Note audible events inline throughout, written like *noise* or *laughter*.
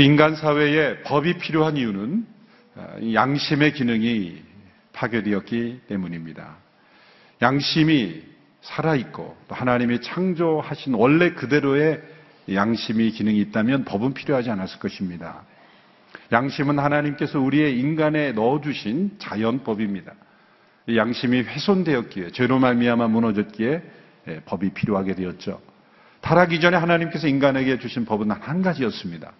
우리 인간 사회에 법이 필요한 이유는 아, 양심의 기능이 파괴되었기 때문입니다. 양심이 살아있고 또 하나님이 창조하신 원래 그대로의 양심이 기능이 있다면 법은 필요하지 않았을 것입니다. 양심은 하나님께서 우리의 인간에 넣어주신 자연법입니다. 양심이 훼손되었기에 죄로 말미암아 무너졌기에 예, 법이 필요하게 되었죠. 타락 이전에 하나님께서 인간에게 주신 법은 한 가지였습니다.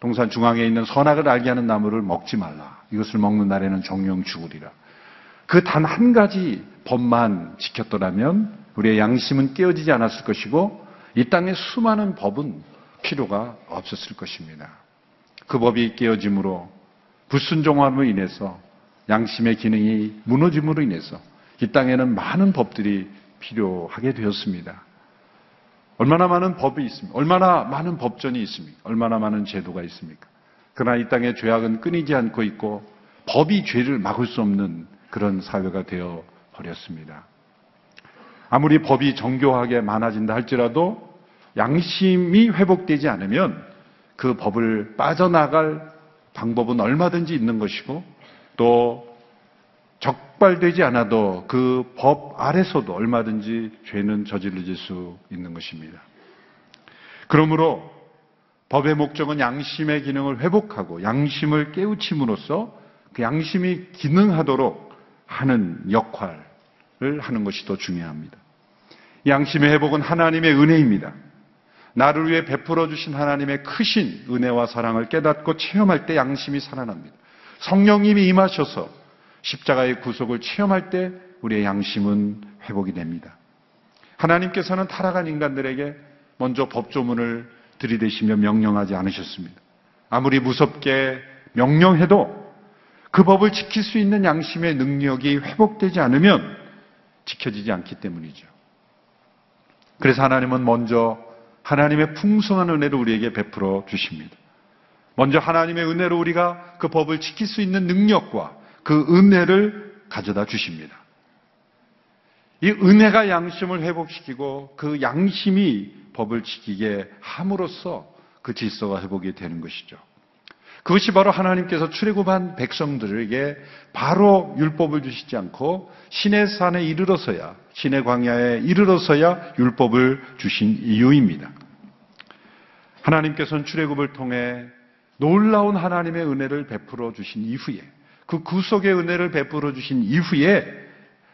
동산 중앙에 있는 선악을 알게 하는 나무를 먹지 말라. 이것을 먹는 날에는 정령 죽으리라. 그 단 한 가지 법만 지켰더라면 우리의 양심은 깨어지지 않았을 것이고 이 땅에 수많은 법은 필요가 없었을 것입니다. 그 법이 깨어짐으로 불순종함으로 인해서 양심의 기능이 무너짐으로 인해서 이 땅에는 많은 법들이 필요하게 되었습니다. 얼마나 많은 법이 있습니까? 얼마나 많은 법전이 있습니까? 얼마나 많은 제도가 있습니까? 그러나 이 땅의 죄악은 끊이지 않고 있고 법이 죄를 막을 수 없는 그런 사회가 되어 버렸습니다. 아무리 법이 정교하게 많아진다 할지라도 양심이 회복되지 않으면 그 법을 빠져나갈 방법은 얼마든지 있는 것이고 또 적발되지 않아도 그 법 아래서도 얼마든지 죄는 저질러질 수 있는 것입니다. 그러므로 법의 목적은 양심의 기능을 회복하고 양심을 깨우침으로써 그 양심이 기능하도록 하는 역할을 하는 것이 더 중요합니다. 양심의 회복은 하나님의 은혜입니다. 나를 위해 베풀어 주신 하나님의 크신 은혜와 사랑을 깨닫고 체험할 때 양심이 살아납니다. 성령님이 임하셔서 십자가의 구속을 체험할 때 우리의 양심은 회복이 됩니다. 하나님께서는 타락한 인간들에게 먼저 법조문을 들이대시며 명령하지 않으셨습니다. 아무리 무섭게 명령해도 그 법을 지킬 수 있는 양심의 능력이 회복되지 않으면 지켜지지 않기 때문이죠. 그래서 하나님은 먼저 하나님의 풍성한 은혜를 우리에게 베풀어 주십니다. 먼저 하나님의 은혜로 우리가 그 법을 지킬 수 있는 능력과 그 은혜를 가져다 주십니다. 이 은혜가 양심을 회복시키고 그 양심이 법을 지키게 함으로써 그 질서가 회복이 되는 것이죠. 그것이 바로 하나님께서 출애굽한 백성들에게 바로 율법을 주시지 않고 신의 산에 이르러서야 신의 광야에 이르러서야 율법을 주신 이유입니다. 하나님께서는 출애굽을 통해 놀라운 하나님의 은혜를 베풀어 주신 이후에 그 구속의 은혜를 베풀어 주신 이후에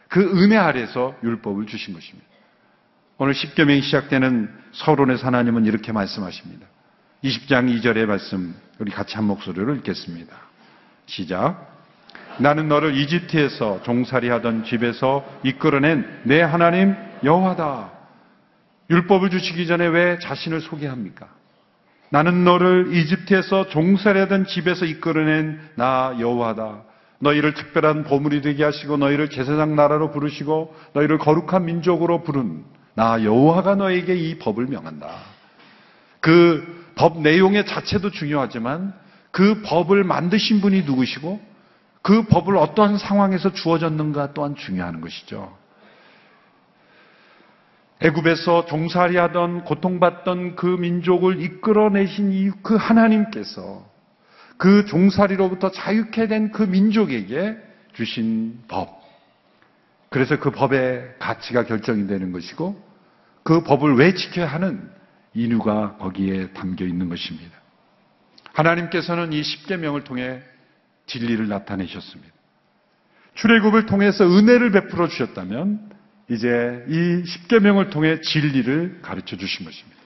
그 은혜 아래서 율법을 주신 것입니다. 오늘 십계명이 시작되는 서론의 하나님은 이렇게 말씀하십니다. 20장 2절의 말씀 우리 같이 한 목소리로 읽겠습니다. 시작. 나는 너를 이집트에서 종살이 하던 집에서 이끌어낸 내 하나님 여호와다. 율법을 주시기 전에 왜 자신을 소개합니까? 나는 너를 이집트에서 종살이하던 집에서 이끌어낸 나 여호와다. 너희를 특별한 보물이 되게 하시고 너희를 제사장 나라로 부르시고 너희를 거룩한 민족으로 부른 나 여호와가 너에게 이 법을 명한다. 그 법 내용의 자체도 중요하지만 그 법을 만드신 분이 누구시고 그 법을 어떠한 상황에서 주어졌는가 또한 중요한 것이죠. 애굽에서 종살이하던 고통받던 그 민족을 이끌어내신 이 그 하나님께서 그 종살이로부터 자유케 된 그 민족에게 주신 법. 그래서 그 법의 가치가 결정이 되는 것이고 그 법을 왜 지켜야 하는 이유가 거기에 담겨 있는 것입니다. 하나님께서는 이 십계명을 통해 진리를 나타내셨습니다. 출애굽을 통해서 은혜를 베풀어 주셨다면 이제 이 십계명을 통해 진리를 가르쳐 주신 것입니다.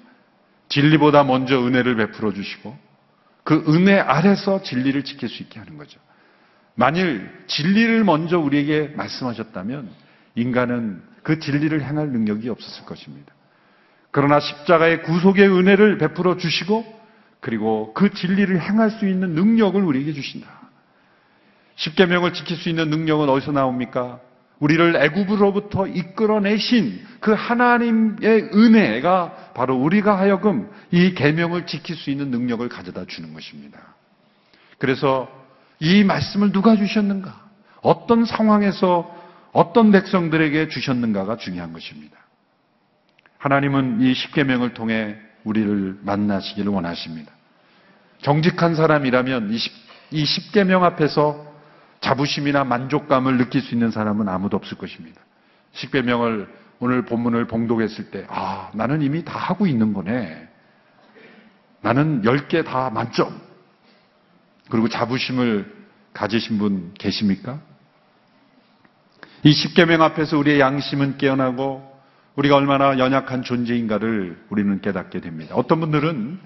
진리보다 먼저 은혜를 베풀어 주시고 그 은혜 아래서 진리를 지킬 수 있게 하는 거죠. 만일 진리를 먼저 우리에게 말씀하셨다면 인간은 그 진리를 행할 능력이 없었을 것입니다. 그러나 십자가의 구속의 은혜를 베풀어 주시고 그리고 그 진리를 행할 수 있는 능력을 우리에게 주신다. 십계명을 지킬 수 있는 능력은 어디서 나옵니까? 우리를 애굽으로부터 이끌어내신 그 하나님의 은혜가 바로 우리가 하여금 이 계명을 지킬 수 있는 능력을 가져다 주는 것입니다. 그래서 이 말씀을 누가 주셨는가? 어떤 상황에서 어떤 백성들에게 주셨는가가 중요한 것입니다. 하나님은 이 십계명을 통해 우리를 만나시기를 원하십니다. 정직한 사람이라면 이 10계명 앞에서 자부심이나 만족감을 느낄 수 있는 사람은 아무도 없을 것입니다. 10계명을 오늘 본문을 봉독했을 때, 아, 나는 이미 다 하고 있는 거네. 나는 10개 다 만점. 그리고 자부심을 가지신 분 계십니까? 이 10계명 앞에서 우리의 양심은 깨어나고 우리가 얼마나 연약한 존재인가를 우리는 깨닫게 됩니다. 어떤 분들은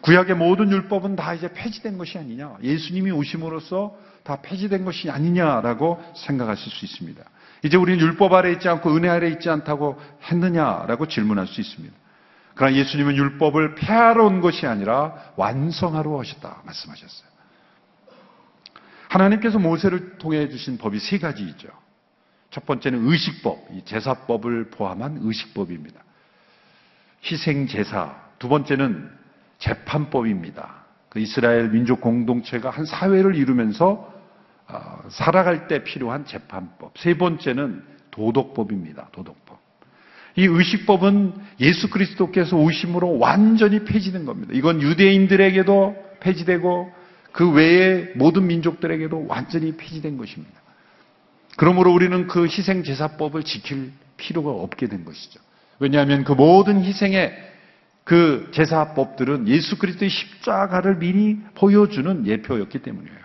구약의 모든 율법은 다 이제 폐지된 것이 아니냐. 예수님이 오심으로써 다 폐지된 것이 아니냐라고 생각하실 수 있습니다. 이제 우리는 율법 아래 있지 않고 은혜 아래 있지 않다고 했느냐라고 질문할 수 있습니다. 그러나 예수님은 율법을 폐하러 온 것이 아니라 완성하러 오셨다 말씀하셨어요. 하나님께서 모세를 통해 주신 법이 세 가지 있죠. 첫 번째는 의식법, 제사법을 포함한 의식법입니다. 희생 제사. 두 번째는 재판법입니다. 그 이스라엘 민족 공동체가 한 사회를 이루면서 어, 살아갈 때 필요한 재판법. 세 번째는 도덕법입니다. 도덕법. 이 의식법은 예수 그리스도께서 오심으로 완전히 폐지된 겁니다. 이건 유대인들에게도 폐지되고 그 외의 모든 민족들에게도 완전히 폐지된 것입니다. 그러므로 우리는 그 희생제사법을 지킬 필요가 없게 된 것이죠. 왜냐하면 그 모든 희생의 그 제사법들은 예수 그리스도의 십자가를 미리 보여주는 예표였기 때문이에요.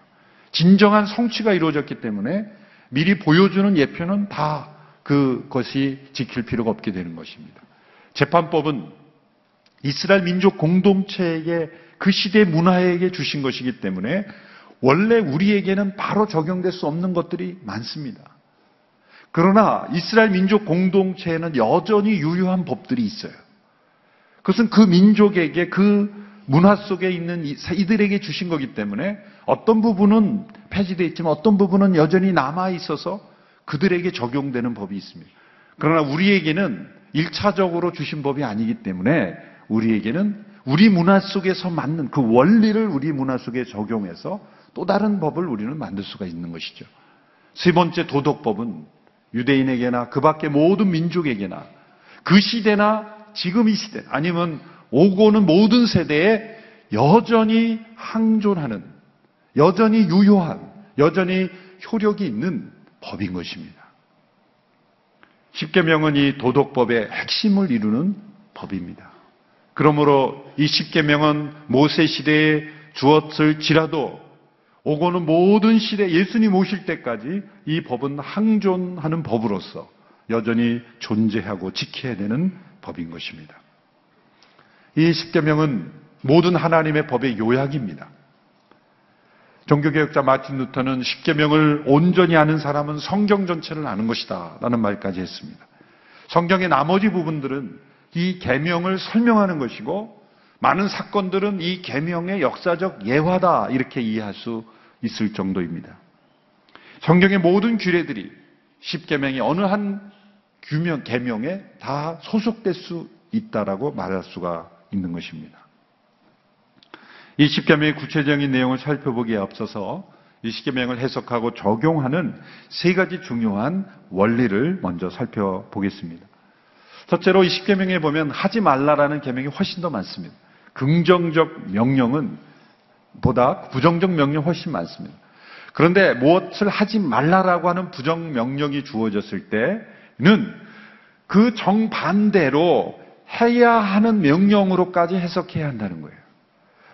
진정한 성취가 이루어졌기 때문에 미리 보여주는 예표는 다 그것이 지킬 필요가 없게 되는 것입니다. 재판법은 이스라엘 민족 공동체에게 그 시대 문화에게 주신 것이기 때문에 원래 우리에게는 바로 적용될 수 없는 것들이 많습니다. 그러나 이스라엘 민족 공동체에는 여전히 유효한 법들이 있어요. 그것은 그 민족에게 그 문화 속에 있는 이들에게 주신 거기 때문에 어떤 부분은 폐지되어 있지만 어떤 부분은 여전히 남아 있어서 그들에게 적용되는 법이 있습니다. 그러나 우리에게는 1차적으로 주신 법이 아니기 때문에 우리에게는 우리 문화 속에서 맞는 그 원리를 우리 문화 속에 적용해서 또 다른 법을 우리는 만들 수가 있는 것이죠. 세 번째 도덕법은 유대인에게나 그 밖의 모든 민족에게나 그 시대나 지금 이 시대 아니면 오고는 모든 세대에 여전히 항존하는 여전히 유효한 여전히 효력이 있는 법인 것입니다. 십계명은 이 도덕법의 핵심을 이루는 법입니다. 그러므로 이 십계명은 모세 시대에 주었을지라도 오고는 모든 시대 예수님 오실 때까지 이 법은 항존하는 법으로서 여전히 존재하고 지켜야 되는 법인 것입니다. 이 십계명은 모든 하나님의 법의 요약입니다. 종교개혁자 마틴 루터는 십계명을 온전히 아는 사람은 성경 전체를 아는 것이다 라는 말까지 했습니다. 성경의 나머지 부분들은 이 계명을 설명하는 것이고 많은 사건들은 이 계명의 역사적 예화다 이렇게 이해할 수 있을 정도입니다. 성경의 모든 규례들이 십계명의 어느 한 규명 계명에 다 소속될 수 있다라고 말할 수가 있는 것입니다. 이 십계명의 구체적인 내용을 살펴보기에 앞서서 이 십계명을 해석하고 적용하는 세 가지 중요한 원리를 먼저 살펴보겠습니다. 첫째로 이 십계명에 보면 하지 말라라는 계명이 훨씬 더 많습니다. 긍정적 명령은 보다 부정적 명령 훨씬 많습니다. 그런데 무엇을 하지 말라라고 하는 부정 명령이 주어졌을 때는 그 정반대로 해야 하는 명령으로까지 해석해야 한다는 거예요.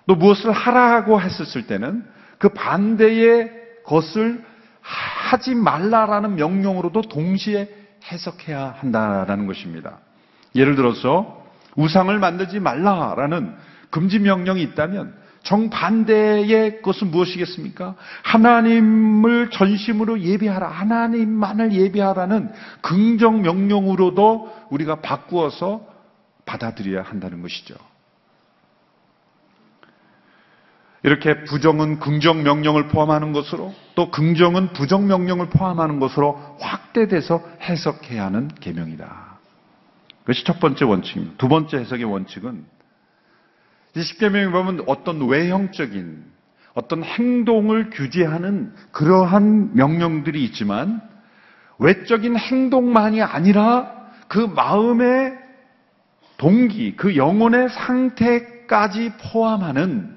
또 무엇을 하라고 했었을 때는 그 반대의 것을 하지 말라라는 명령으로도 동시에 해석해야 한다라는 것입니다. 예를 들어서 우상을 만들지 말라라는 금지 명령이 있다면 정반대의 것은 무엇이겠습니까? 하나님을 전심으로 예비하라. 하나님만을 예비하라는 긍정 명령으로도 우리가 바꾸어서 받아들여야 한다는 것이죠. 이렇게 부정은 긍정 명령을 포함하는 것으로 또 긍정은 부정 명령을 포함하는 것으로 확대돼서 해석해야 하는 계명이다. 그것이 첫 번째 원칙입니다. 두 번째 해석의 원칙은 이 십계명에 보면 어떤 외형적인 어떤 행동을 규제하는 그러한 명령들이 있지만 외적인 행동만이 아니라 그 마음의 동기, 그 영혼의 상태까지 포함하는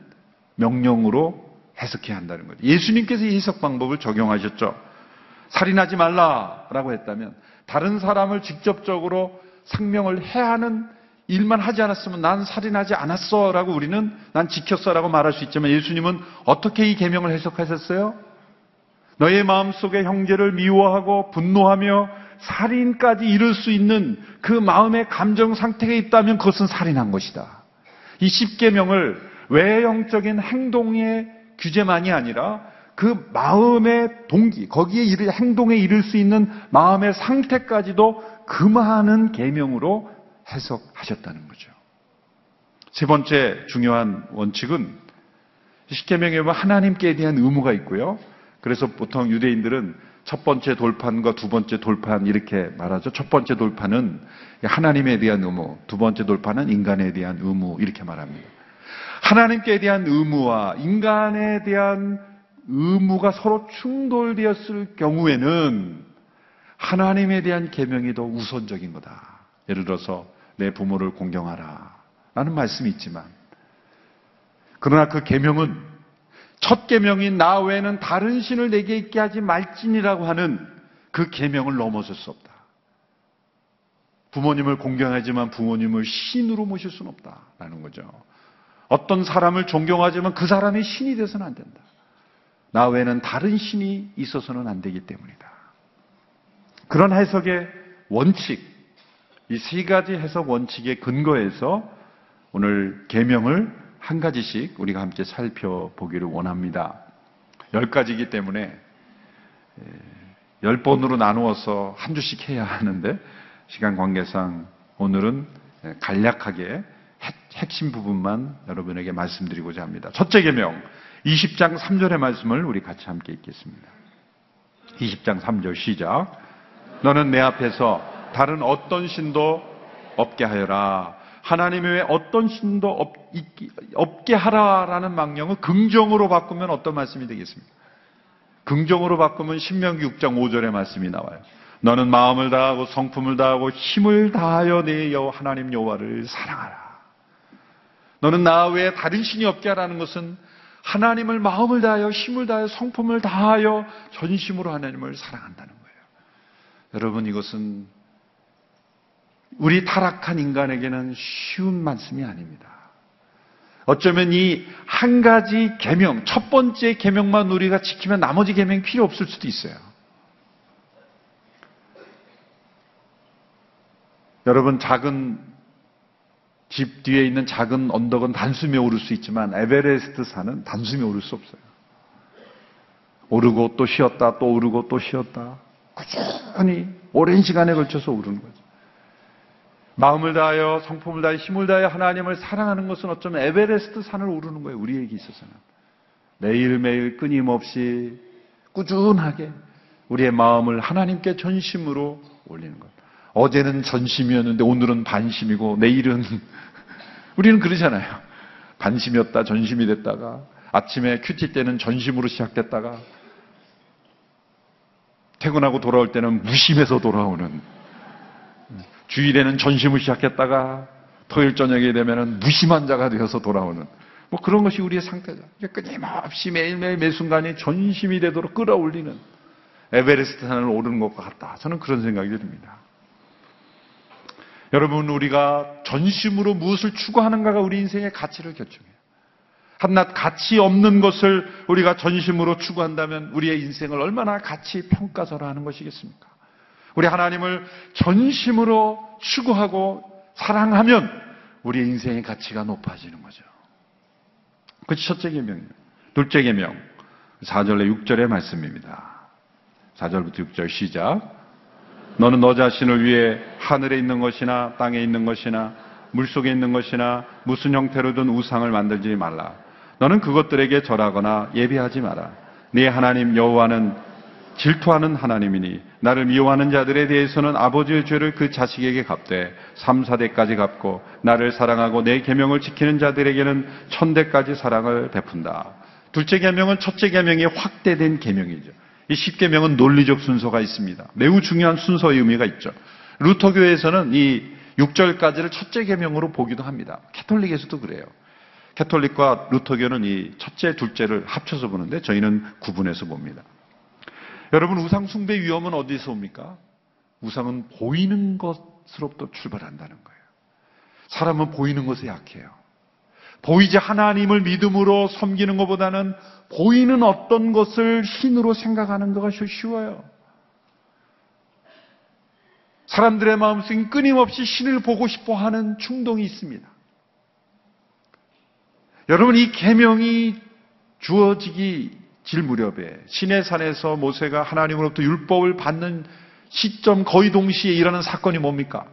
명령으로 해석해야 한다는 거죠. 예수님께서 이 해석 방법을 적용하셨죠. 살인하지 말라라고 했다면 다른 사람을 직접적으로 상명을 해야 하는 일만 하지 않았으면 난 살인하지 않았어라고 우리는 난 지켰어라고 말할 수 있지만 예수님은 어떻게 이 계명을 해석하셨어요? 너의 마음속에 형제를 미워하고 분노하며 살인까지 이룰 수 있는 그 마음의 감정 상태가 있다면 그것은 살인한 것이다. 이 십계명을 외형적인 행동의 규제만이 아니라 그 마음의 동기, 거기에 이를 행동에 이를 수 있는 마음의 상태까지도 금하는 계명으로 해석하셨다는 거죠. 세 번째 중요한 원칙은 십계명에 보면 하나님께 대한 의무가 있고요. 그래서 보통 유대인들은 첫 번째 돌판과 두 번째 돌판 이렇게 말하죠. 첫 번째 돌판은 하나님에 대한 의무, 두 번째 돌판은 인간에 대한 의무 이렇게 말합니다. 하나님께 대한 의무와 인간에 대한 의무가 서로 충돌되었을 경우에는 하나님에 대한 계명이 더 우선적인 거다. 예를 들어서 내 부모를 공경하라 라는 말씀이 있지만 그러나 그 계명은 첫 계명인 나 외에는 다른 신을 내게 있게 하지 말지니라고 하는 그 계명을 넘어설 수 없다. 부모님을 공경하지만 부모님을 신으로 모실 수는 없다라는 거죠. 어떤 사람을 존경하지만 그 사람이 신이 돼서는 안 된다. 나 외에는 다른 신이 있어서는 안 되기 때문이다. 그런 해석의 원칙, 이 세 가지 해석 원칙의 근거에서 오늘 계명을 한 가지씩 우리가 함께 살펴보기를 원합니다. 열 가지이기 때문에 열 번으로 나누어서 한 주씩 해야 하는데 시간 관계상 오늘은 간략하게 핵심 부분만 여러분에게 말씀드리고자 합니다. 첫째 계명 20장 3절의 말씀을 우리 같이 함께 읽겠습니다. 20장 3절 시작. 너는 내 앞에서 다른 어떤 신도 없게 하여라. 하나님 외에 어떤 신도 없, 없게 하라라는 망령을 긍정으로 바꾸면 어떤 말씀이 되겠습니까? 긍정으로 바꾸면 신명기 6장 5절의 말씀이 나와요. 너는 마음을 다하고 성품을 다하고 힘을 다하여 내 여호 하나님 여호와를 사랑하라. 너는 나 외에 다른 신이 없게 하라는 것은 하나님을 마음을 다하여 힘을 다하여 성품을 다하여 전심으로 하나님을 사랑한다는 거예요. 여러분 이것은 우리 타락한 인간에게는 쉬운 말씀이 아닙니다. 어쩌면 이 한 가지 계명, 첫 번째 계명만 우리가 지키면 나머지 계명이 필요 없을 수도 있어요. 여러분 작은 집 뒤에 있는 작은 언덕은 단숨에 오를 수 있지만 에베레스트 산은 단숨에 오를 수 없어요. 오르고 또 쉬었다, 또 오르고 또 쉬었다. 꾸준히 오랜 시간에 걸쳐서 오르는 거죠. 마음을 다하여 성품을 다하여 힘을 다하여 하나님을 사랑하는 것은 어쩌면 에베레스트 산을 오르는 거예요. 우리에게 있어서는. 매일매일 끊임없이 꾸준하게 우리의 마음을 하나님께 전심으로 올리는 것. 어제는 전심이었는데 오늘은 반심이고 내일은 *laughs* 우리는 그러잖아요. 반심이었다 전심이 됐다가 아침에 큐티 때는 전심으로 시작됐다가 퇴근하고 돌아올 때는 무심해서 돌아오는 주일에는 전심을 시작했다가 토요일 저녁에 되면 무심한 자가 되어서 돌아오는 뭐 그런 것이 우리의 상태죠. 끊임없이 매일매일 매 순간이 전심이 되도록 끌어올리는 에베레스트 산을 오르는 것과 같다. 저는 그런 생각이 듭니다. 여러분, 우리가 전심으로 무엇을 추구하는가가 우리 인생의 가치를 결정해요. 한낱 가치 없는 것을 우리가 전심으로 추구한다면 우리의 인생을 얼마나 가치 평가서라 하는 것이겠습니까? 우리 하나님을 전심으로 추구하고 사랑하면 우리의 인생의 가치가 높아지는 거죠. 그것이 첫째 계명이에요. 둘째 계명, 4절에 6절의 말씀입니다. 4절부터 6절 시작. 너는 너 자신을 위해 하늘에 있는 것이나 땅에 있는 것이나 물속에 있는 것이나 무슨 형태로든 우상을 만들지 말라. 너는 그것들에게 절하거나 예배하지 마라. 네 하나님 여호와는 질투하는 하나님이니 나를 미워하는 자들에 대해서는 아버지의 죄를 그 자식에게 갚되 3, 4대까지 갚고 나를 사랑하고 내 계명을 지키는 자들에게는 천대까지 사랑을 베푼다. 둘째 계명은 첫째 계명이 확대된 계명이죠. 이 십계명은 논리적 순서가 있습니다. 매우 중요한 순서의 의미가 있죠. 루터교에서는 이 6절까지를 첫째 계명으로 보기도 합니다. 캐톨릭에서도 그래요. 캐톨릭과 루터교는 이 첫째, 둘째를 합쳐서 보는데 저희는 구분해서 봅니다. 여러분 우상 숭배 위험은 어디서 옵니까? 우상은 보이는 것으로부터 출발한다는 거예요. 사람은 보이는 것에 약해요. 보이지 하나님을 믿음으로 섬기는 것보다는 보이는 어떤 것을 신으로 생각하는 것이 쉬워요. 사람들의 마음속에 끊임없이 신을 보고 싶어 하는 충동이 있습니다. 여러분 이 계명이 주어지기 질 무렵에 신의 산에서 모세가 하나님으로부터 율법을 받는 시점 거의 동시에 일어나는 사건이 뭡니까?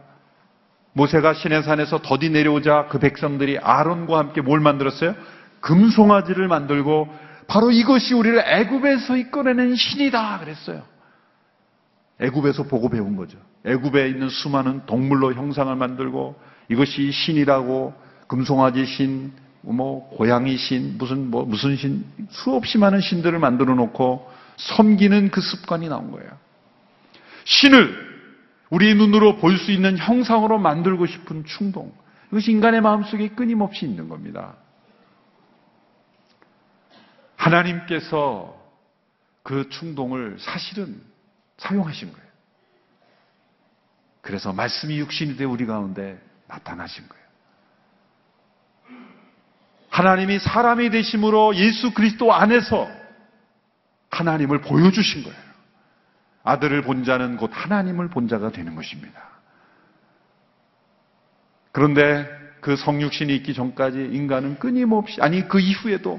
모세가 신의 산에서 더디 내려오자 그 백성들이 아론과 함께 뭘 만들었어요? 금송아지를 만들고 바로 이것이 우리를 애굽에서 이끌어내는 신이다 그랬어요. 애굽에서 보고 배운 거죠. 애굽에 있는 수많은 동물로 형상을 만들고 이것이 신이라고 금송아지 신, 뭐 고양이 신, 무슨 뭐 무슨 신 수없이 많은 신들을 만들어 놓고 섬기는 그 습관이 나온 거예요. 신을 우리 눈으로 볼 수 있는 형상으로 만들고 싶은 충동. 이것이 인간의 마음속에 끊임없이 있는 겁니다. 하나님께서 그 충동을 사실은 사용하신 거예요. 그래서 말씀이 육신이 되 우리 가운데 나타나신 거예요. 하나님이 사람이 되심으로 예수 그리스도 안에서 하나님을 보여주신 거예요. 아들을 본 자는 곧 하나님을 본 자가 되는 것입니다. 그런데 그 성육신이 있기 전까지 인간은 끊임없이, 아니 그 이후에도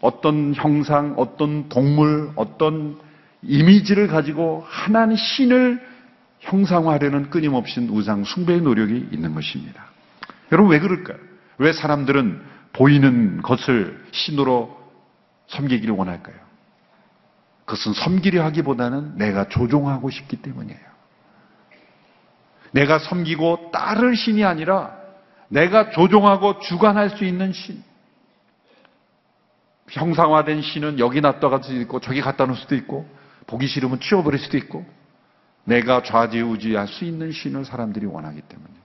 어떤 형상, 어떤 동물, 어떤 이미지를 가지고 하나님 신을 형상화하려는 끊임없이 우상 숭배의 노력이 있는 것입니다. 여러분 왜 그럴까요? 왜 사람들은 보이는 것을 신으로 섬기기를 원할까요? 그것은 섬기려 하기보다는 내가 조종하고 싶기 때문이에요. 내가 섬기고 따를 신이 아니라 내가 조종하고 주관할 수 있는 신. 형상화된 신은 여기 놨다가 수도 있고 저기 갖다 놓을 수도 있고 보기 싫으면 치워버릴 수도 있고 내가 좌지우지할 수 있는 신을 사람들이 원하기 때문에.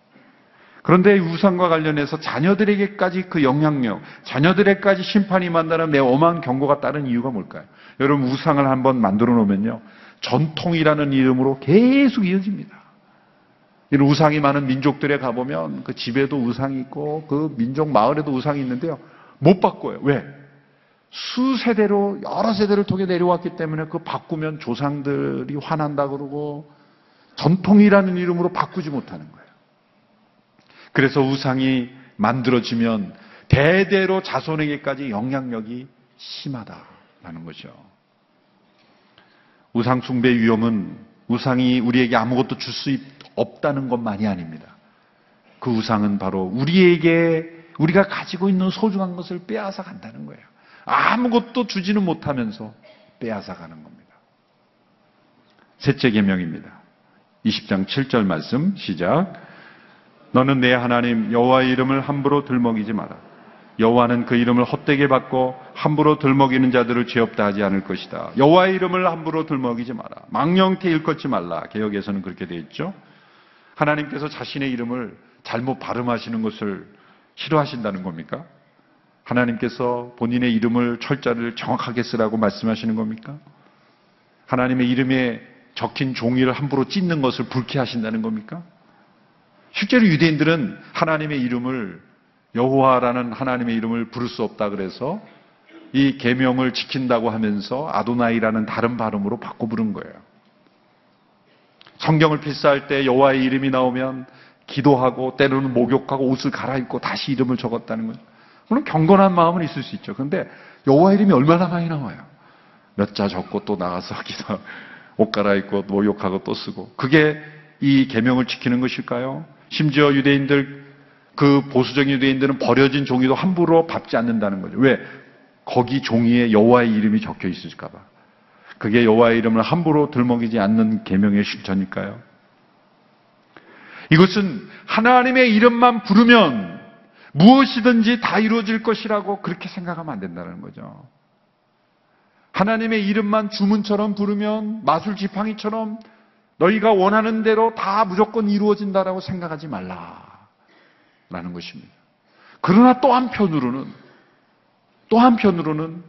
그런데 우상과 관련해서 자녀들에게까지 그 영향력, 자녀들에게까지 심판이 만다는 매우 엄한 경고가 따른 이유가 뭘까요? 여러분 우상을 한번 만들어 놓으면요. 전통이라는 이름으로 계속 이어집니다. 이런 우상이 많은 민족들에 가보면 그 집에도 우상이 있고 그 민족 마을에도 우상이 있는데요. 못 바꿔요. 왜? 수세대로 여러 세대를 통해 내려왔기 때문에 그 바꾸면 조상들이 화난다 그러고 전통이라는 이름으로 바꾸지 못하는 거예요. 그래서 우상이 만들어지면 대대로 자손에게까지 영향력이 심하다라는 거죠. 우상 숭배 위험은 우상이 우리에게 아무것도 줄 수 없다는 것만이 아닙니다. 그 우상은 바로 우리에게 우리가 가지고 있는 소중한 것을 빼앗아 간다는 거예요. 아무것도 주지는 못하면서 빼앗아 가는 겁니다. 셋째 계명입니다. 20장 7절 말씀 시작. 너는 내 하나님 여호와의 이름을 함부로 들먹이지 마라. 여호와는 그 이름을 헛되게 받고 함부로 들먹이는 자들을 죄 없다 하지 않을 것이다. 여호와의 이름을 함부로 들먹이지 마라. 망령태 일컫지 말라. 개혁에서는 그렇게 되어 있죠. 하나님께서 자신의 이름을 잘못 발음하시는 것을 싫어하신다는 겁니까? 하나님께서 본인의 이름을 철자를 정확하게 쓰라고 말씀하시는 겁니까? 하나님의 이름에 적힌 종이를 함부로 찢는 것을 불쾌하신다는 겁니까? 실제로 유대인들은 하나님의 이름을 여호와라는 하나님의 이름을 부를 수 없다 그래서 이 계명을 지킨다고 하면서 아도나이라는 다른 발음으로 바꿔 부른 거예요. 성경을 필사할 때 여호와의 이름이 나오면 기도하고 때로는 목욕하고 옷을 갈아입고 다시 이름을 적었다는 거죠. 물론 경건한 마음은 있을 수 있죠. 그런데 여호와 이름이 얼마나 많이 나와요. 몇 자 적고 또 나가서 *laughs* 기도, 옷 갈아입고 목욕하고 또 쓰고 그게 이 계명을 지키는 것일까요? 심지어 유대인들 그 보수적인 유대인들은 버려진 종이도 함부로 밟지 않는다는 거죠. 왜? 거기 종이에 여호와의 이름이 적혀 있을까 봐. 그게 여호와의 이름을 함부로 들먹이지 않는 계명의 실천일까요? 이것은 하나님의 이름만 부르면 무엇이든지 다 이루어질 것이라고 그렇게 생각하면 안 된다는 거죠. 하나님의 이름만 주문처럼 부르면 마술 지팡이처럼 너희가 원하는 대로 다 무조건 이루어진다라고 생각하지 말라. 라는 것입니다. 그러나 또 한편으로는 또 한편으로는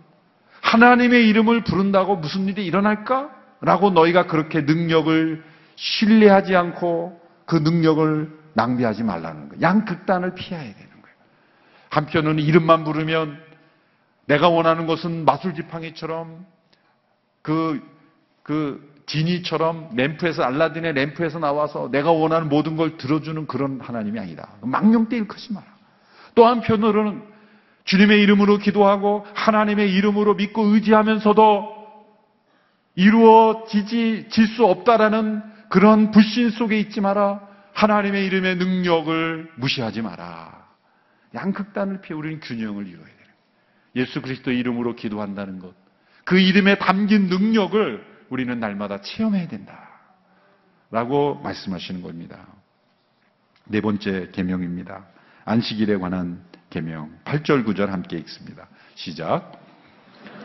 하나님의 이름을 부른다고 무슨 일이 일어날까? 라고 너희가 그렇게 능력을 신뢰하지 않고 그 능력을 낭비하지 말라는 거예요. 양극단을 피해야 되는 거예요. 한편으로는 이름만 부르면 내가 원하는 것은 마술 지팡이처럼 그, 그, 지니처럼 램프에서, 알라딘의 램프에서 나와서 내가 원하는 모든 걸 들어주는 그런 하나님이 아니다. 망령 때 일컫지 마라. 또 한편으로는 주님의 이름으로 기도하고 하나님의 이름으로 믿고 의지하면서도 이루어지지, 질 수 없다라는 그런 불신 속에 있지 마라. 하나님의 이름의 능력을 무시하지 마라. 양극단을 피해 우리는 균형을 이루어야 돼요. 예수 그리스도 이름으로 기도한다는 것. 그 이름에 담긴 능력을 우리는 날마다 체험해야 된다. 라고 말씀하시는 겁니다. 네 번째 계명입니다. 안식일에 관한 계명. 8절 9절 함께 읽습니다. 시작.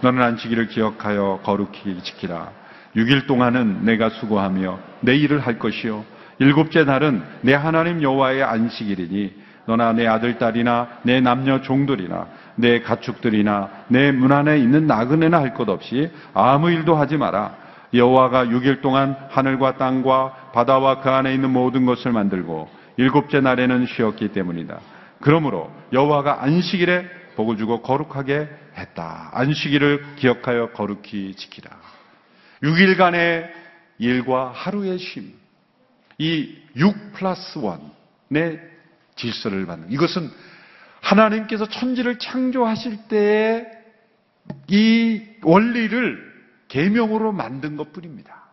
너는 안식일을 기억하여 거룩히 지키라. 6일 동안은 내가 수고하며 내 일을 할 것이요 일곱째 날은 내 하나님 여호와의 안식일이니 너나 내 아들 딸이나 내 남녀 종들이나 내 가축들이나 내 문 안에 있는 나그네나 할 것 없이 아무 일도 하지 마라. 여호와가 6일 동안 하늘과 땅과 바다와 그 안에 있는 모든 것을 만들고 일곱째 날에는 쉬었기 때문이다. 그러므로 여호와가 안식일에 복을 주고 거룩하게 했다. 안식일을 기억하여 거룩히 지키라. 6일간의 일과 하루의 쉼. 이 6 플러스 1의 질서를 받는. 이것은 하나님께서 천지를 창조하실 때의 이 원리를 계명으로 만든 것 뿐입니다.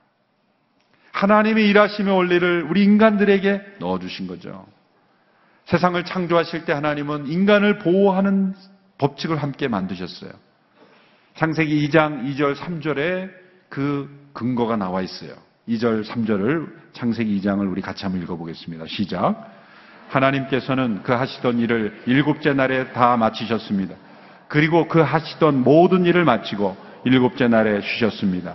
하나님의 일하심의 원리를 우리 인간들에게 넣어 주신 거죠. 세상을 창조하실 때 하나님은 인간을 보호하는 법칙을 함께 만드셨어요. 창세기 2장 2절 3절에 그 근거가 나와 있어요. 2절 3절을 창세기 2장을 우리 같이 한번 읽어보겠습니다. 시작. 하나님께서는 그 하시던 일을 일곱째 날에 다 마치셨습니다. 그리고 그 하시던 모든 일을 마치고 일곱째 날에 쉬셨습니다.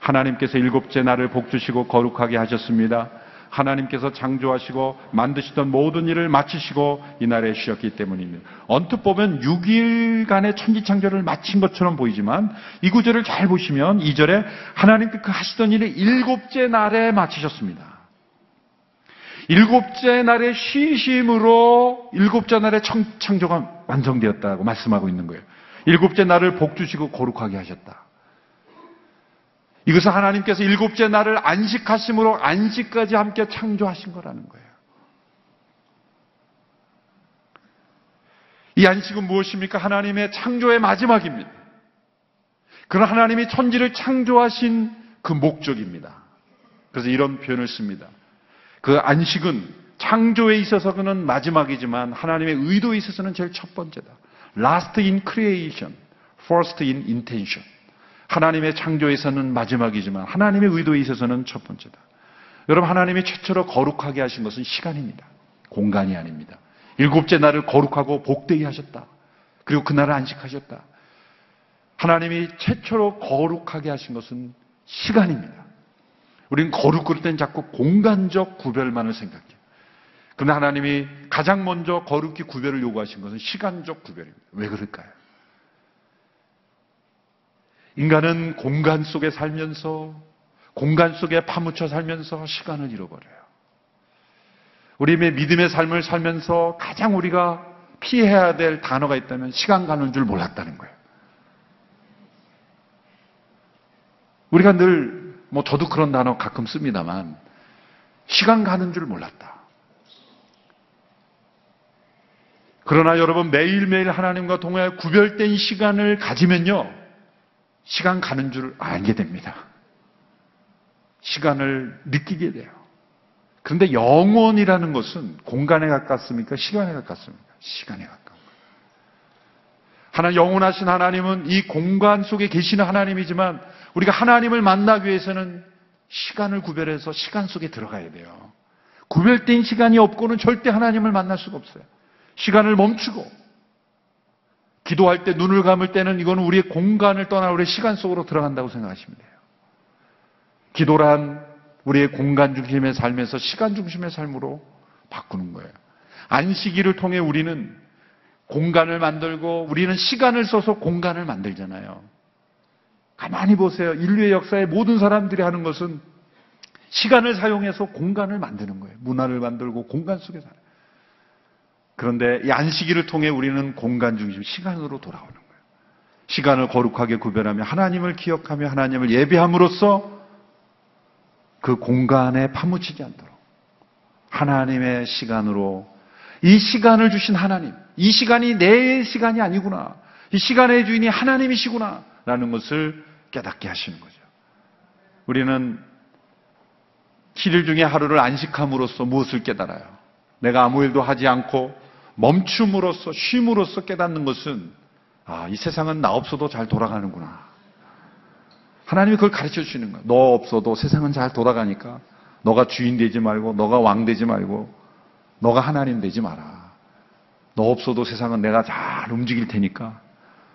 하나님께서 일곱째 날을 복주시고 거룩하게 하셨습니다. 하나님께서 창조하시고 만드시던 모든 일을 마치시고 이날에 쉬었기 때문입니다. 언뜻 보면 6일간의 천지창조를 마친 것처럼 보이지만 이 구절을 잘 보시면 2절에 하나님께서 그 하시던 일을 일곱째 날에 마치셨습니다. 일곱째 날의 쉬심으로 일곱째 날의 창조가 완성되었다고 말씀하고 있는 거예요. 일곱째 날을 복주시고 거룩하게 하셨다. 이것은 하나님께서 일곱째 날을 안식하심으로 안식까지 함께 창조하신 거라는 거예요. 이 안식은 무엇입니까? 하나님의 창조의 마지막입니다. 그런 하나님이 천지를 창조하신 그 목적입니다. 그래서 이런 표현을 씁니다. 그 안식은 창조에 있어서는 마지막이지만 하나님의 의도에 있어서는 제일 첫 번째다. Last in creation, first in intention. 하나님의 창조에서는 마지막이지만 하나님의 의도에 있어서는 첫 번째다. 여러분 하나님이 최초로 거룩하게 하신 것은 시간입니다. 공간이 아닙니다. 일곱째 날을 거룩하고 복되게 하셨다. 그리고 그날을 안식하셨다. 하나님이 최초로 거룩하게 하신 것은 시간입니다. 우리는 거룩 그럴 땐 자꾸 공간적 구별만을 생각해요. 그러나 하나님이 가장 먼저 거룩히 구별을 요구하신 것은 시간적 구별입니다. 왜 그럴까요? 인간은 공간 속에 살면서 공간 속에 파묻혀 살면서 시간을 잃어버려요. 우리의 믿음의 삶을 살면서 가장 우리가 피해야 될 단어가 있다면 시간 가는 줄 몰랐다는 거예요. 우리가 늘, 뭐 저도 그런 단어 가끔 씁니다만, 시간 가는 줄 몰랐다. 그러나 여러분 매일매일 하나님과 동행 구별된 시간을 가지면요, 시간 가는 줄 알게 됩니다. 시간을 느끼게 돼요. 그런데 영원이라는 것은 공간에 가깝습니까? 시간에 가깝습니까? 시간에 거예요. 하나 영원하신 하나님은 이 공간 속에 계시는 하나님이지만 우리가 하나님을 만나기 위해서는 시간을 구별해서 시간 속에 들어가야 돼요. 구별된 시간이 없고는 절대 하나님을 만날 수가 없어요. 시간을 멈추고 기도할 때 눈을 감을 때는 이거는 우리의 공간을 떠나 우리의 시간 속으로 들어간다고 생각하시면 돼요. 기도란 우리의 공간 중심의 삶에서 시간 중심의 삶으로 바꾸는 거예요. 안식일을 통해 우리는 공간을 만들고 우리는 시간을 써서 공간을 만들잖아요. 가만히 보세요. 인류의 역사에 모든 사람들이 하는 것은 시간을 사용해서 공간을 만드는 거예요. 문화를 만들고 공간 속에 살아요. 그런데 이 안식일을 통해 우리는 공간 중심, 시간으로 돌아오는 거예요. 시간을 거룩하게 구별하며 하나님을 기억하며 하나님을 예배함으로써 그 공간에 파묻히지 않도록 하나님의 시간으로 이 시간을 주신 하나님, 이 시간이 내 시간이 아니구나. 이 시간의 주인이 하나님이시구나. 라는 것을 깨닫게 하시는 거죠. 우리는 7일 중에 하루를 안식함으로써 무엇을 깨달아요? 내가 아무 일도 하지 않고 멈춤으로써, 쉼으로써 깨닫는 것은, 아, 이 세상은 나 없어도 잘 돌아가는구나. 하나님이 그걸 가르쳐 주시는 거야. 너 없어도 세상은 잘 돌아가니까, 너가 주인 되지 말고, 너가 왕 되지 말고, 너가 하나님 되지 마라. 너 없어도 세상은 내가 잘 움직일 테니까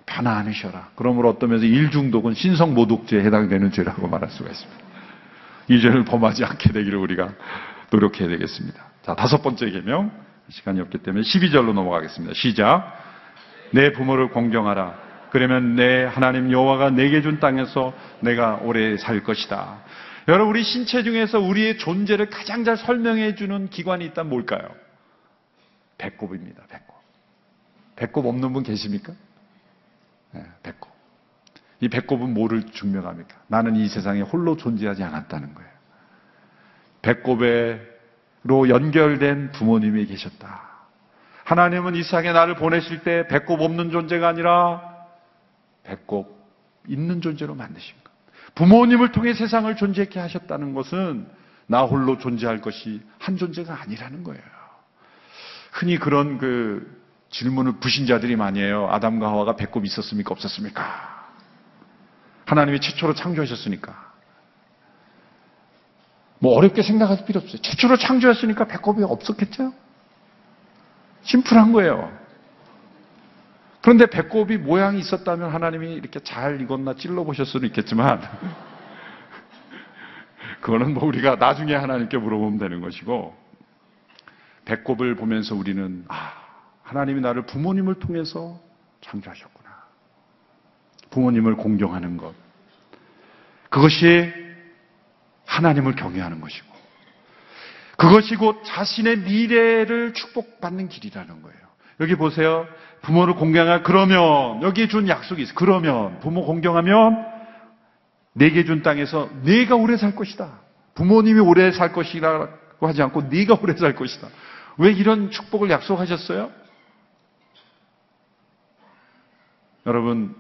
편안하셔라. 그러므로 어떤 면에서 일중독은 신성 모독죄에 해당되는 죄라고 말할 수가 있습니다. 이 죄를 범하지 않게 되기를 우리가 노력해야 되겠습니다. 자, 다섯 번째 계명 시간이 없기 때문에 12절로 넘어가겠습니다. 시작. 내 부모를 공경하라. 그러면 내 하나님 여호와가 내게 준 땅에서 내가 오래 살 것이다. 여러분 우리 신체 중에서 우리의 존재를 가장 잘 설명해 주는 기관이 있다면 뭘까요? 배꼽입니다. 배꼽. 배꼽 없는 분 계십니까? 네, 배꼽. 이 배꼽은 뭐를 증명합니까? 나는 이 세상에 홀로 존재하지 않았다는 거예요. 배꼽에 로 연결된 부모님이 계셨다. 하나님은 이 세상에 나를 보내실 때 배꼽 없는 존재가 아니라 배꼽 있는 존재로 만드신 것. 부모님을 통해 세상을 존재케 하셨다는 것은 나 홀로 존재할 것이 한 존재가 아니라는 거예요. 흔히 그런 그 질문을 부신자들이 많이 해요. 아담과 하와가 배꼽이 있었습니까? 없었습니까? 하나님이 최초로 창조하셨으니까. 뭐 어렵게 생각할 필요 없어요. 최초로 창조했으니까 배꼽이 없었겠죠? 심플한 거예요. 그런데 배꼽이 모양이 있었다면 하나님이 이렇게 잘 익었나 찔러보실 수는 있겠지만, *laughs* 그거는 뭐 우리가 나중에 하나님께 물어보면 되는 것이고, 배꼽을 보면서 우리는, 아, 하나님이 나를 부모님을 통해서 창조하셨구나. 부모님을 공경하는 것. 그것이 하나님을 경외하는 것이고, 그것이 곧 자신의 미래를 축복받는 길이라는 거예요. 여기 보세요. 부모를 공경할 그러면 여기 준 약속이 있어. 그러면 부모 공경하면 내게 준 땅에서 내가 오래 살 것이다. 부모님이 오래 살 것이라고 하지 않고 네가 오래 살 것이다. 왜 이런 축복을 약속하셨어요? 여러분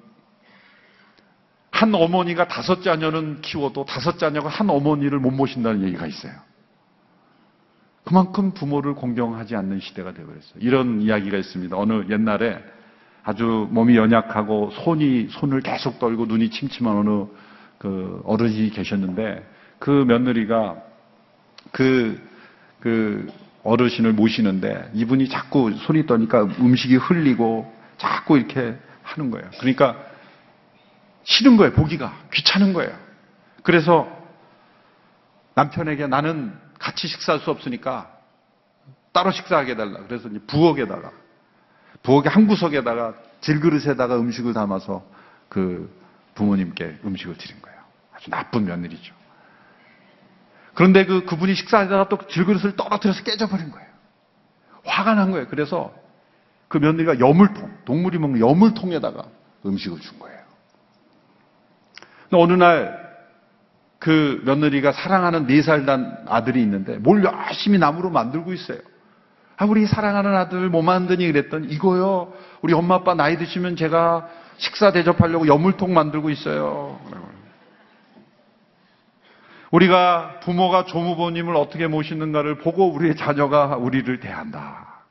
한 어머니가 다섯 자녀는 키워도 다섯 자녀가 한 어머니를 못 모신다는 얘기가 있어요. 그만큼 부모를 공경하지 않는 시대가 되어버렸어요. 이런 이야기가 있습니다. 어느 옛날에 아주 몸이 연약하고 손이 손을 계속 떨고 눈이 침침한 어느 그 어른이 계셨는데 그 며느리가 그, 그 어르신을 모시는데 이분이 자꾸 손이 떠니까 음식이 흘리고 자꾸 이렇게 하는 거예요. 그러니까 싫은 거예요. 보기가 귀찮은 거예요. 그래서 남편에게 나는 같이 식사할 수 없으니까 따로 식사하게 해달라. 그래서 이제 부엌에다가 부엌의 한 구석에다가 질그릇에다가 음식을 담아서 그 부모님께 음식을 드린 거예요. 아주 나쁜 며느리죠. 그런데 그 그분이 식사하다가 또 질그릇을 떨어뜨려서 깨져버린 거예요. 화가 난 거예요. 그래서 그 며느리가 여물통, 동물이 먹는 여물통에다가 음식을 준 거예요. 어느 날 그 며느리가 사랑하는 네 살 난 아들이 있는데 뭘 열심히 나무로 만들고 있어요. 아, 우리 사랑하는 아들 뭐 만드니 그랬더니 이거요. 우리 엄마 아빠 나이 드시면 제가 식사 대접하려고 여물통 만들고 있어요. 우리가 부모가 조무부님을 어떻게 모시는가를 보고 우리의 자녀가 우리를 대한다.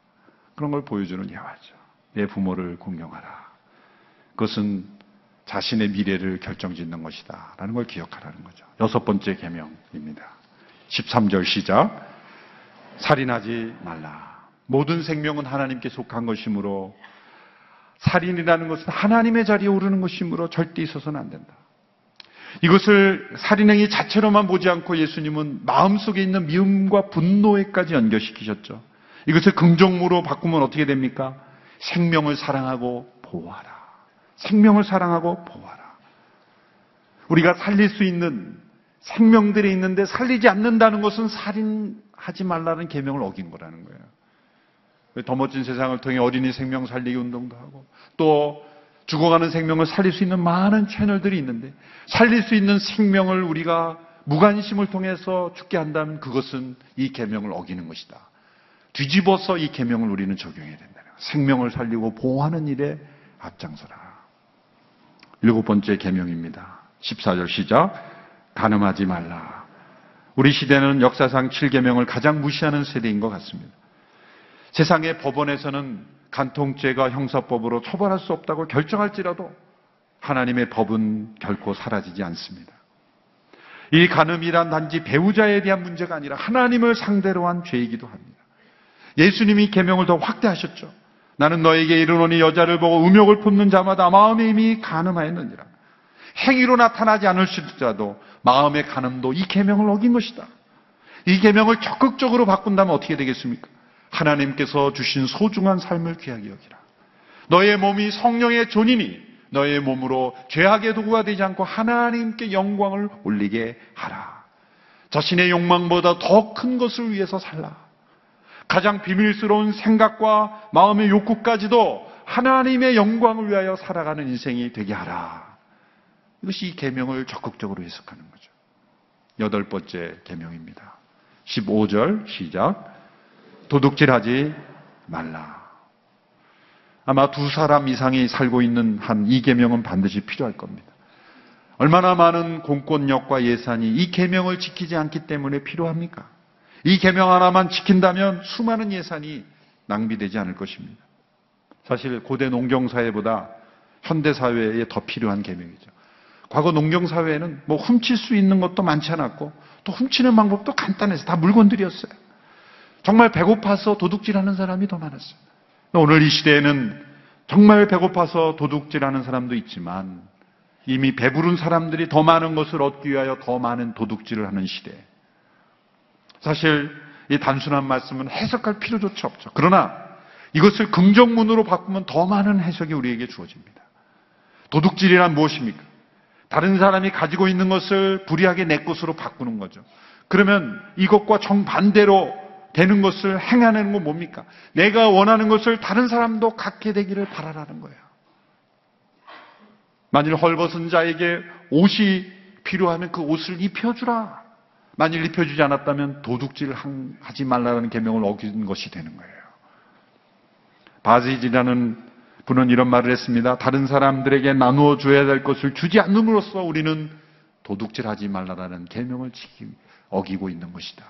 그런 걸 보여주는 예화죠. 내 부모를 공경하라. 그것은 자신의 미래를 결정짓는 것이다. 라는 걸 기억하라는 거죠. 여섯 번째 계명입니다. 13절 시작. 살인하지 말라. 모든 생명은 하나님께 속한 것이므로 살인이라는 것은 하나님의 자리에 오르는 것이므로 절대 있어서는 안 된다. 이것을 살인행위 자체로만 보지 않고 예수님은 마음속에 있는 미움과 분노에까지 연결시키셨죠. 이것을 긍정무로 바꾸면 어떻게 됩니까? 생명을 사랑하고 보호하라. 생명을 사랑하고 보호하라. 우리가 살릴 수 있는 생명들이 있는데 살리지 않는다는 것은 살인하지 말라는 계명을 어긴 거라는 거예요. 더 멋진 세상을 통해 어린이 생명 살리기 운동도 하고 또 죽어가는 생명을 살릴 수 있는 많은 채널들이 있는데 살릴 수 있는 생명을 우리가 무관심을 통해서 죽게 한다면 그것은 이 계명을 어기는 것이다. 뒤집어서 이 계명을 우리는 적용해야 된다. 생명을 살리고 보호하는 일에 앞장서라. 일곱 번째 계명입니다. 14절 시작. 가늠하지 말라. 우리 시대는 역사상 7계명을 가장 무시하는 세대인 것 같습니다. 세상의 법원에서는 간통죄가 형사법으로 처벌할 수 없다고 결정할지라도 하나님의 법은 결코 사라지지 않습니다. 이 간음이란 단지 배우자에 대한 문제가 아니라 하나님을 상대로 한 죄이기도 합니다. 예수님이 계명을 더 확대하셨죠. 나는 너에게 이르노니 여자를 보고 음욕을 품는 자마다 마음에 이미 간음하였느니라. 행위로 나타나지 않을지라도 마음의 간음도 이 계명을 어긴 것이다. 이 계명을 적극적으로 바꾼다면 어떻게 되겠습니까? 하나님께서 주신 소중한 삶을 귀하게 여기라. 너의 몸이 성령의 존이니 너의 몸으로 죄악의 도구가 되지 않고 하나님께 영광을 올리게 하라. 자신의 욕망보다 더 큰 것을 위해서 살라. 가장 비밀스러운 생각과 마음의 욕구까지도 하나님의 영광을 위하여 살아가는 인생이 되게 하라. 이것이 이 계명을 적극적으로 해석하는 거죠. 여덟 번째 계명입니다. 15절 시작. 도둑질하지 말라. 아마 두 사람 이상이 살고 있는 한 이 계명은 반드시 필요할 겁니다. 얼마나 많은 공권력과 예산이 이 계명을 지키지 않기 때문에 필요합니까? 이 계명 하나만 지킨다면 수많은 예산이 낭비되지 않을 것입니다. 사실 고대 농경 사회보다 현대 사회에 더 필요한 계명이죠. 과거 농경 사회에는 뭐 훔칠 수 있는 것도 많지 않았고 또 훔치는 방법도 간단해서 다 물건들이었어요. 정말 배고파서 도둑질하는 사람이 더 많았어요. 오늘 이 시대에는 정말 배고파서 도둑질하는 사람도 있지만 이미 배부른 사람들이 더 많은 것을 얻기 위하여 더 많은 도둑질을 하는 시대. 사실 이 단순한 말씀은 해석할 필요조차 없죠. 그러나 이것을 긍정문으로 바꾸면 더 많은 해석이 우리에게 주어집니다. 도둑질이란 무엇입니까? 다른 사람이 가지고 있는 것을 불이하게 내 것으로 바꾸는 거죠. 그러면 이것과 정반대로 되는 것을 행하는 건 뭡니까? 내가 원하는 것을 다른 사람도 갖게 되기를 바라라는 거예요. 만일 헐벗은 자에게 옷이 필요하면 그 옷을 입혀주라. 만일 입혀주지 않았다면 도둑질 하지 말라는 계명을 어긴 것이 되는 거예요. 바지지라는 분은 이런 말을 했습니다. 다른 사람들에게 나누어 줘야 될 것을 주지 않음으로써 우리는 도둑질하지 말라라는 계명을 어기고 있는 것이다.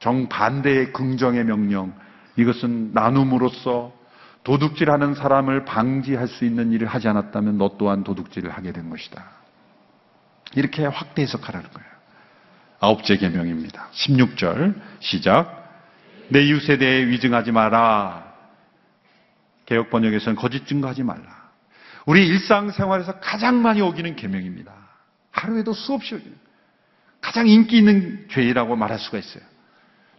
정반대의 긍정의 명령, 이것은 나눔으로써 도둑질하는 사람을 방지할 수 있는 일을 하지 않았다면 너 또한 도둑질을 하게 된 것이다. 이렇게 확대 해석하라는 거예요. 아홉째 계명입니다. 16절 시작. 내 이웃에 대해 위증하지 마라. 개혁 번역에서는 거짓 증거하지 말라. 우리 일상생활에서 가장 많이 어기는 계명입니다. 하루에도 수없이 어기는 가장 인기 있는 죄라고 말할 수가 있어요.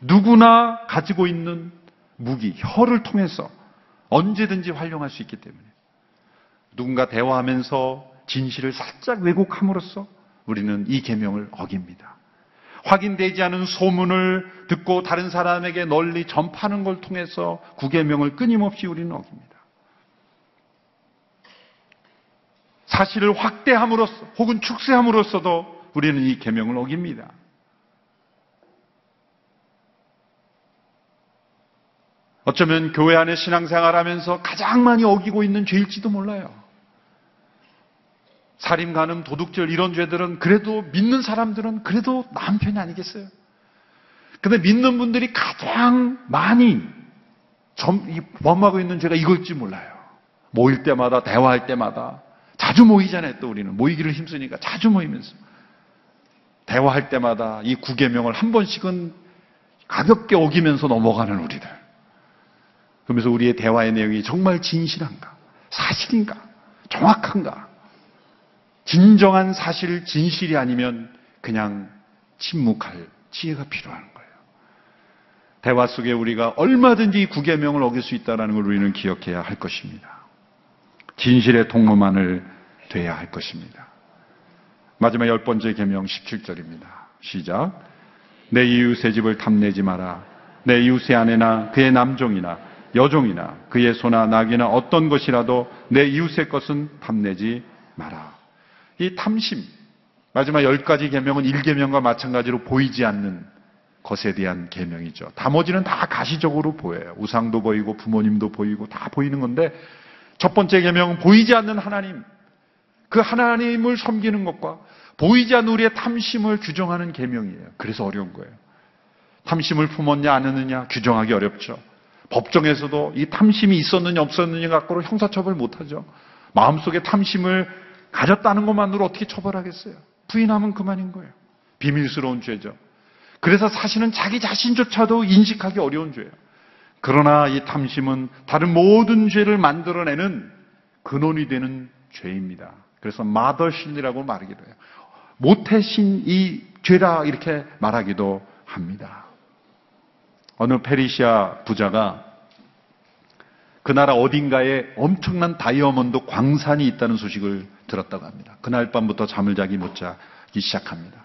누구나 가지고 있는 무기, 혀를 통해서 언제든지 활용할 수 있기 때문에 누군가 대화하면서 진실을 살짝 왜곡함으로써 우리는 이 계명을 어깁니다. 확인되지 않은 소문을 듣고 다른 사람에게 널리 전파하는 걸 통해서 구계명을 끊임없이 우리는 어깁니다. 사실을 확대함으로써 혹은 축세함으로써도 우리는 이 계명을 어깁니다. 어쩌면 교회 안에 신앙생활 하면서 가장 많이 어기고 있는 죄일지도 몰라요. 살인, 간음, 도둑질 이런 죄들은 그래도 믿는 사람들은 그래도 나은 편이 아니겠어요? 근데 믿는 분들이 가장 많이 범하고 있는 죄가 이걸지 몰라요. 모일 때마다, 대화할 때마다. 자주 모이잖아요, 또 우리는. 모이기를 힘쓰니까 자주 모이면서. 대화할 때마다 이 구계명을 한 번씩은 가볍게 어기면서 넘어가는 우리들. 그러면서 우리의 대화의 내용이 정말 진실한가? 사실인가? 정확한가? 진정한 사실, 진실이 아니면 그냥 침묵할 지혜가 필요한 거예요. 대화 속에 우리가 얼마든지 구계명을 어길 수 있다는 걸 우리는 기억해야 할 것입니다. 진실의 통로만을 돼야 할 것입니다. 마지막 열 번째 계명 17절입니다. 시작. 내 이웃의 집을 탐내지 마라. 내 이웃의 아내나 그의 남종이나 여종이나 그의 소나 낙이나 어떤 것이라도 내 이웃의 것은 탐내지 마라. 이 탐심 마지막 열 가지 계명은 1계명과 마찬가지로 보이지 않는 것에 대한 계명이죠. 나머지는 다 가시적으로 보여요. 우상도 보이고 부모님도 보이고 다 보이는 건데 첫 번째 계명은 보이지 않는 하나님 그 하나님을 섬기는 것과 보이지 않는 우리의 탐심을 규정하는 계명이에요. 그래서 어려운 거예요. 탐심을 품었냐 안 했느냐 규정하기 어렵죠. 법정에서도 이 탐심이 있었느냐 없었느냐 갖고로 형사처벌 못하죠. 마음속에 탐심을 가졌다는 것만으로 어떻게 처벌하겠어요? 부인하면 그만인 거예요. 비밀스러운 죄죠. 그래서 사실은 자기 자신조차도 인식하기 어려운 죄예요. 그러나 이 탐심은 다른 모든 죄를 만들어내는 근원이 되는 죄입니다. 그래서 마더신이라고 말하기도 해요. 모태신 이 죄라 이렇게 말하기도 합니다. 어느 페리시아 부자가 그 나라 어딘가에 엄청난 다이아몬드 광산이 있다는 소식을 들었다고 합니다. 그날 밤부터 잠을 자기 못 자기 시작합니다.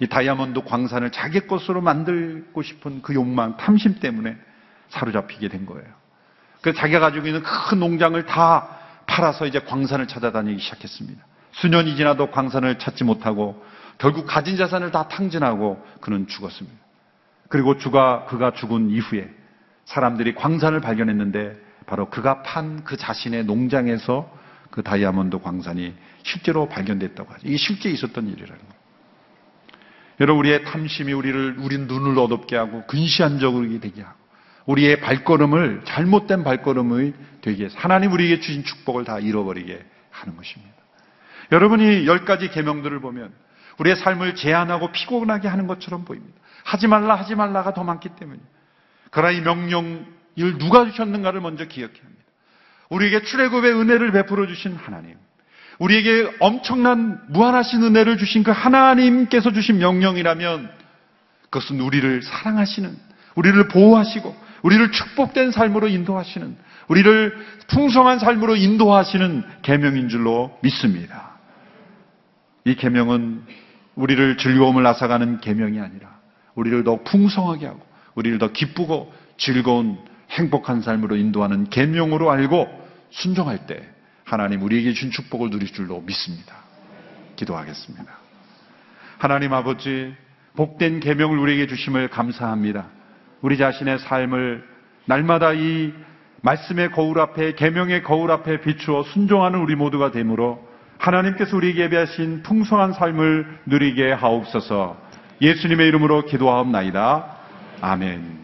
이 다이아몬드 광산을 자기 것으로 만들고 싶은 그 욕망, 탐심 때문에 사로잡히게 된 거예요. 그래서 자기가 가지고 있는 큰 농장을 다 팔아서 이제 광산을 찾아다니기 시작했습니다. 수년이 지나도 광산을 찾지 못하고 결국 가진 자산을 다 탕진하고 그는 죽었습니다. 그리고 주가 그가 죽은 이후에 사람들이 광산을 발견했는데 바로 그가 판 그 자신의 농장에서 그 다이아몬드 광산이 실제로 발견됐다고 하죠. 이게 실제 있었던 일이라는 거예요. 여러분 우리의 탐심이 우리를 우리 눈을 어둡게 하고 근시안적으로 되게 하고 우리의 발걸음을 잘못된 발걸음이 되게 하나님 우리에게 주신 축복을 다 잃어버리게 하는 것입니다. 여러분이 열 가지 계명들을 보면 우리의 삶을 제한하고 피곤하게 하는 것처럼 보입니다. 하지 말라 하지 말라가 더 많기 때문이에요. 그러나 이 명령 을 누가 주셨는가를 먼저 기억해야 합니다. 우리에게 출애굽의 은혜를 베풀어 주신 하나님. 우리에게 엄청난 무한하신 은혜를 주신 그 하나님께서 주신 명령이라면 그것은 우리를 사랑하시는, 우리를 보호하시고, 우리를 축복된 삶으로 인도하시는, 우리를 풍성한 삶으로 인도하시는 계명인 줄로 믿습니다. 이 계명은 우리를 즐거움을 앗아가는 계명이 아니라 우리를 더 풍성하게 하고 우리를 더 기쁘고 즐거운 행복한 삶으로 인도하는 계명으로 알고 순종할 때 하나님 우리에게 준 축복을 누릴 줄로 믿습니다. 기도하겠습니다. 하나님 아버지 복된 계명을 우리에게 주심을 감사합니다. 우리 자신의 삶을 날마다 이 말씀의 거울 앞에 계명의 거울 앞에 비추어 순종하는 우리 모두가 되므로 하나님께서 우리에게 예배하신 풍성한 삶을 누리게 하옵소서. 예수님의 이름으로 기도하옵나이다. 아멘.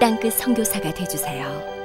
땅끝 성교사가 되주세요